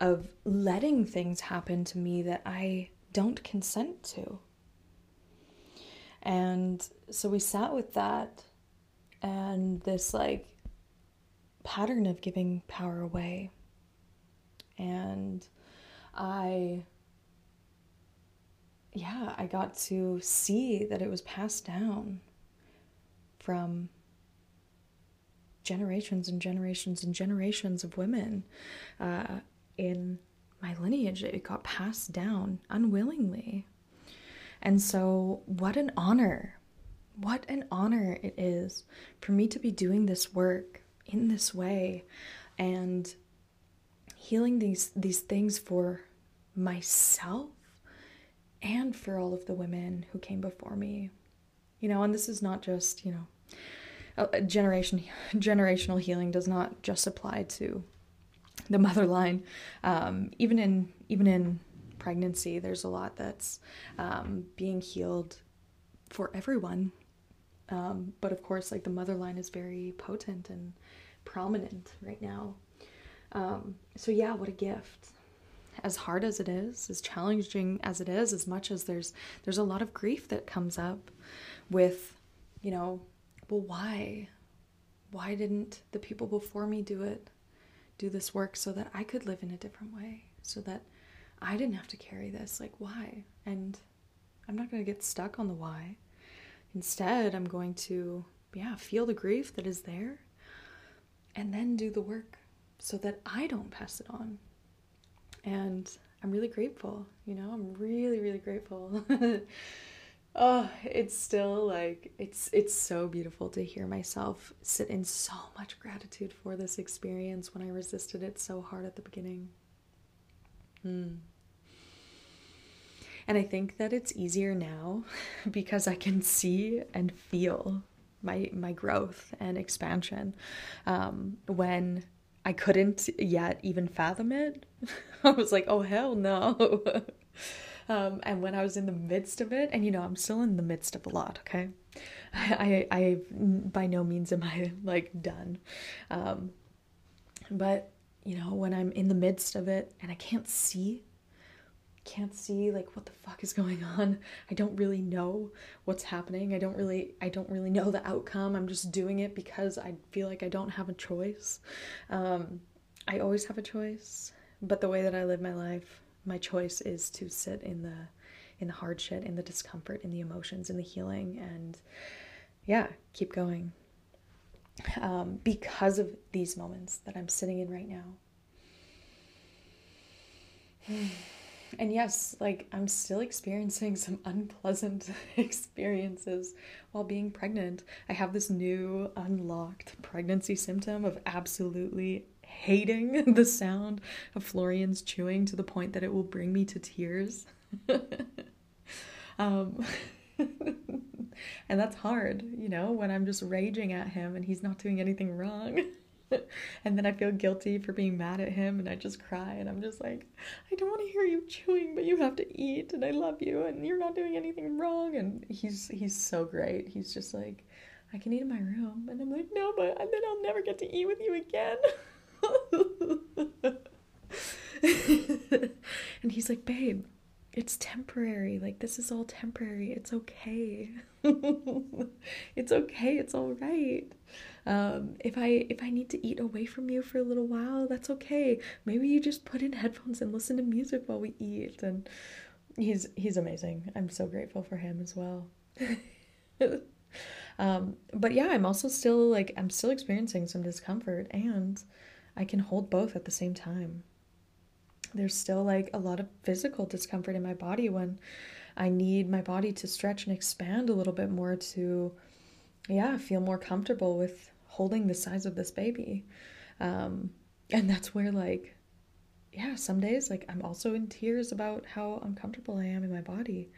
of letting things happen to me that I don't consent to. And so we sat with that and this like pattern of giving power away. And I, yeah, I got to see that it was passed down from generations and generations and generations of women uh, in my lineage. that It got passed down unwillingly. And so, what an honor! What an honor it is for me to be doing this work in this way and healing these these things for myself and for all of the women who came before me. You know, and this is not just, you know, generation generational healing does not just apply to the mother line. Um, even in even in pregnancy, there's a lot that's um, being healed for everyone. Um, but of course, like the mother line is very potent and prominent right now. Um, so yeah, what a gift. As hard as it is, as challenging as it is, as much as there's there's a lot of grief that comes up with, you know, well, why? Why didn't the people before me do it? Do this work so that I could live in a different way, so that I didn't have to carry this. Like, why? And I'm not going to get stuck on the why. Instead, I'm going to, yeah, feel the grief that is there and then do the work so that I don't pass it on. And I'm really grateful, you know, I'm really, really grateful. oh, it's still like it's it's so beautiful to hear myself sit in so much gratitude for this experience when I resisted it so hard at the beginning. Hmm. And I think that it's easier now because I can see and feel my my growth and expansion. Um, when I couldn't yet even fathom it, I was like, "Oh hell no!" um, and when I was in the midst of it, and you know, I'm still in the midst of a lot. Okay, I I, I by no means am I like done, um, but you know, when I'm in the midst of it and I can't see can't see like what the fuck is going on. I don't really know what's happening. I don't really I don't really know the outcome. I'm just doing it because I feel like I don't have a choice. Um, I always have a choice, but the way that I live my life, my choice is to sit in the in the hard shit, in the discomfort, in the emotions, in the healing and yeah, keep going. Um, because of these moments that I'm sitting in right now. and yes, like I'm still experiencing some unpleasant experiences while being pregnant. I have this new unlocked pregnancy symptom of absolutely hating the sound of Florian's chewing to the point that it will bring me to tears. um, and that's hard, you know, when I'm just raging at him and he's not doing anything wrong. and then I feel guilty for being mad at him and I just cry and I'm just like, I don't want to hear you chewing, but you have to eat and I love you and you're not doing anything wrong and he's he's so great. He's just like, I can eat in my room and I'm like, no, but and then I'll never get to eat with you again. and he's like, babe, it's temporary. Like, this is all temporary. It's okay. it's okay. It's all right. Um, if I if I need to eat away from you for a little while, that's okay. Maybe you just put in headphones and listen to music while we eat. And he's he's amazing. I'm so grateful for him as well. um, but yeah, I'm also still like I'm still experiencing some discomfort, and I can hold both at the same time there's still like a lot of physical discomfort in my body when I need my body to stretch and expand a little bit more to, yeah, feel more comfortable with holding the size of this baby. Um, and that's where, like, yeah, some days, like, I'm also in tears about how uncomfortable I am in my body.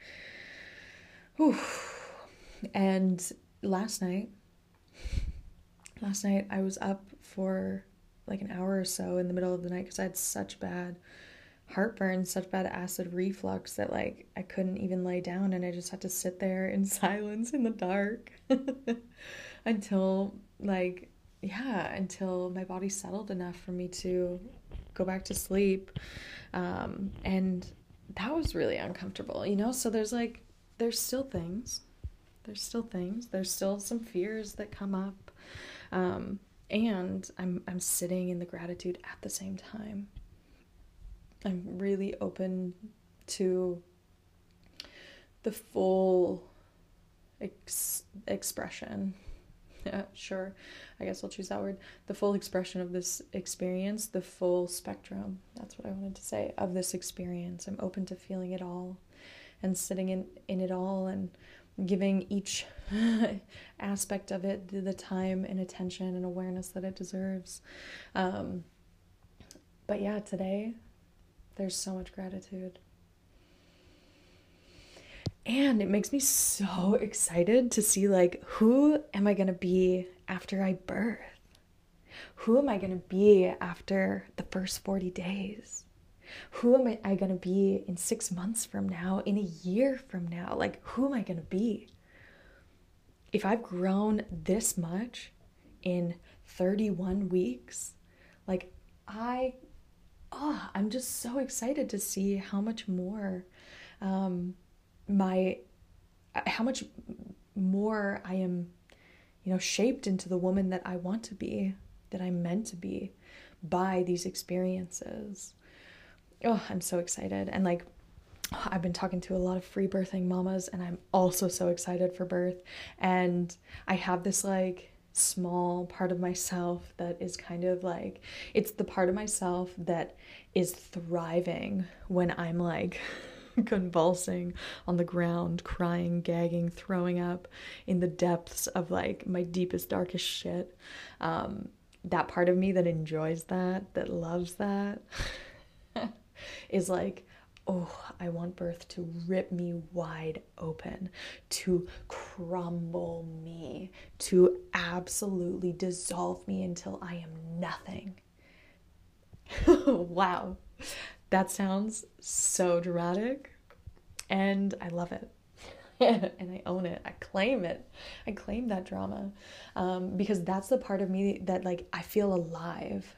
Whew. And last night, last night I was up for like an hour or so in the middle of the night because I had such bad heartburn, such bad acid reflux that like I couldn't even lay down and I just had to sit there in silence in the dark until like yeah, until my body settled enough for me to go back to sleep. Um, and that was really uncomfortable, you know? So there's like there's still things. There's still things. There's still some fears that come up. Um, and I'm I'm sitting in the gratitude at the same time. I'm really open to the full ex- expression. Yeah, sure. I guess I'll choose that word. The full expression of this experience, the full spectrum. That's what I wanted to say of this experience. I'm open to feeling it all and sitting in, in it all and giving each aspect of it the time and attention and awareness that it deserves. Um, but yeah, today there's so much gratitude. And it makes me so excited to see like who am I going to be after I birth? Who am I going to be after the first 40 days? Who am I going to be in 6 months from now, in a year from now? Like who am I going to be? If I've grown this much in 31 weeks, like I oh, I'm just so excited to see how much more um, my how much more I am, you know, shaped into the woman that I want to be, that I'm meant to be by these experiences. Oh, I'm so excited. And like I've been talking to a lot of free birthing mamas and I'm also so excited for birth and I have this like small part of myself that is kind of like it's the part of myself that is thriving when I'm like convulsing on the ground, crying, gagging, throwing up in the depths of like my deepest, darkest shit. Um, that part of me that enjoys that, that loves that, is like oh, I want birth to rip me wide open, to crumble me, to absolutely dissolve me until I am nothing. wow, that sounds so dramatic, and I love it. and I own it. I claim it. I claim that drama um, because that's the part of me that like I feel alive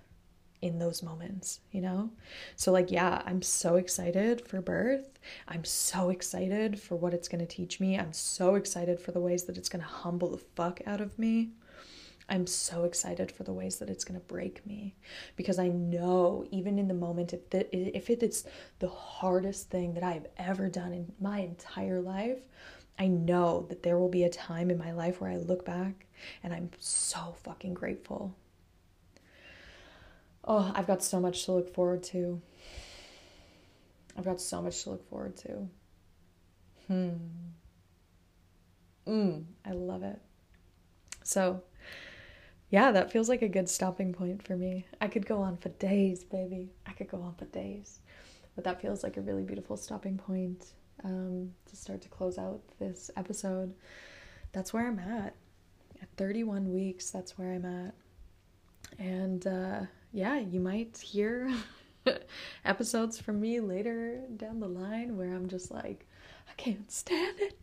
in those moments, you know? So, like, yeah, I'm so excited for birth. I'm so excited for what it's to teach me. I'm so excited for the ways that it's to humble the fuck out of me. I'm so excited for the ways that it's going to break me because I know even in the moment if if it is the hardest thing that I've ever done in my entire life, I know that there will be a time in my life where I look back and I'm so fucking grateful Oh, I've got so much to look forward to. I've got so much to look forward to. Hmm. Mm, I love it. So, yeah, that feels like a good stopping point for me. I could go on for days, baby. I could go on for days. But that feels like a really beautiful stopping point um, to start to close out this episode. That's where I'm at. At 31 weeks, that's where I'm at. And uh, yeah, you might hear episodes from me later down the line where I'm just like, I can't stand it.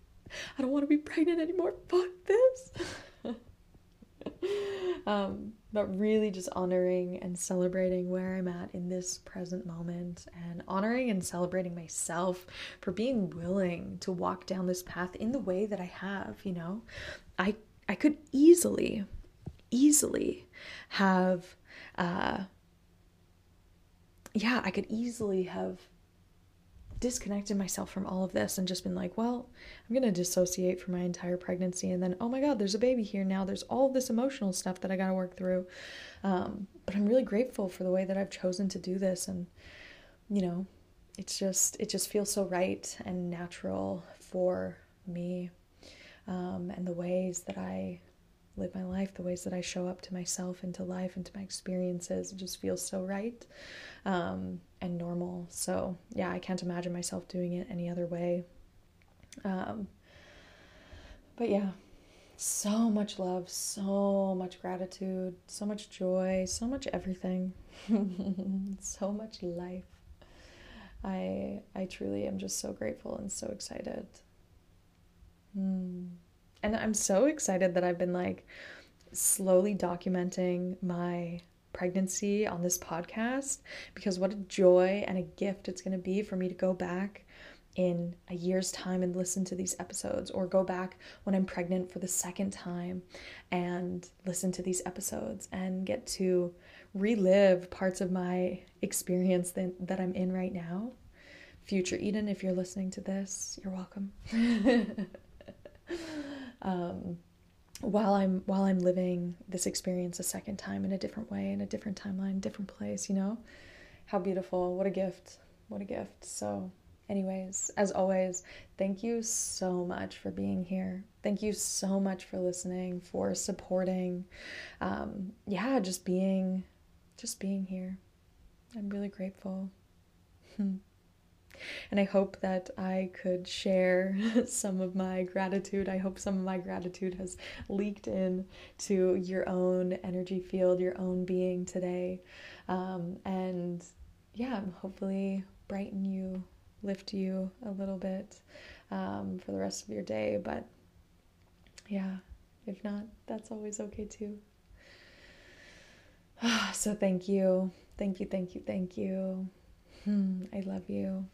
I don't want to be pregnant anymore. Fuck this. um, but really just honoring and celebrating where I'm at in this present moment and honoring and celebrating myself for being willing to walk down this path in the way that I have, you know. I I could easily easily have uh yeah, I could easily have disconnected myself from all of this and just been like, well, I'm going to dissociate for my entire pregnancy. And then, oh my God, there's a baby here now. There's all this emotional stuff that I got to work through. Um, but I'm really grateful for the way that I've chosen to do this. And, you know, it's just, it just feels so right and natural for me. Um, and the ways that I live my life, the ways that I show up to myself and to life and to my experiences, it just feels so right um, and normal. So, yeah, I can't imagine myself doing it any other way. Um, but yeah, so much love, so much gratitude, so much joy, so much everything, so much life. I I truly am just so grateful and so excited. Mm. And I'm so excited that I've been like slowly documenting my pregnancy on this podcast because what a joy and a gift it's going to be for me to go back in a year's time and listen to these episodes or go back when I'm pregnant for the second time and listen to these episodes and get to relive parts of my experience that, that I'm in right now. Future Eden, if you're listening to this, you're welcome. um, while I'm while I'm living this experience a second time in a different way, in a different timeline, different place, you know? How beautiful. What a gift. What a gift. So, anyways, as always, thank you so much for being here. Thank you so much for listening, for supporting. Um, yeah, just being just being here. I'm really grateful. And I hope that I could share some of my gratitude. I hope some of my gratitude has leaked in to your own energy field, your own being today. Um, and yeah, hopefully brighten you, lift you a little bit um, for the rest of your day. But yeah, if not, that's always okay too. So thank you. Thank you, thank you, thank you. Hmm, I love you.